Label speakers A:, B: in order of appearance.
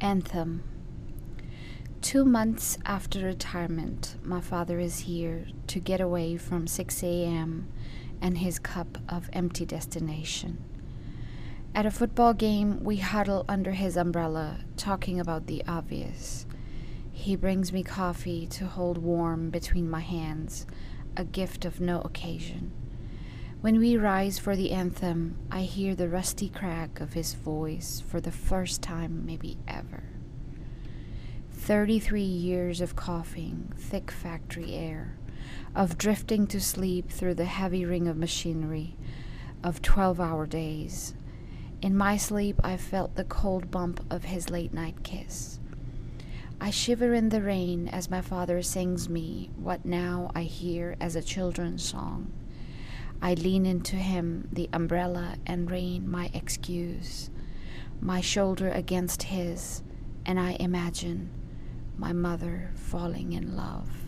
A: Anthem. Two months after retirement, my father is here to get away from 6 a.m. and his cup of empty destination. At a football game, we huddle under his umbrella, talking about the obvious. He brings me coffee to hold warm between my hands, a gift of no occasion. When we rise for the anthem, I hear the rusty crack of his voice for the first time, maybe ever. 33 years of coughing, thick factory air, of drifting to sleep through the heavy ring of machinery, of 12 hour days. In my sleep, I felt the cold bump of his late night kiss. I shiver in the rain as my father sings me what now I hear as a children's song. I lean into him, the umbrella and rain my excuse, my shoulder against his, and I imagine my mother falling in love.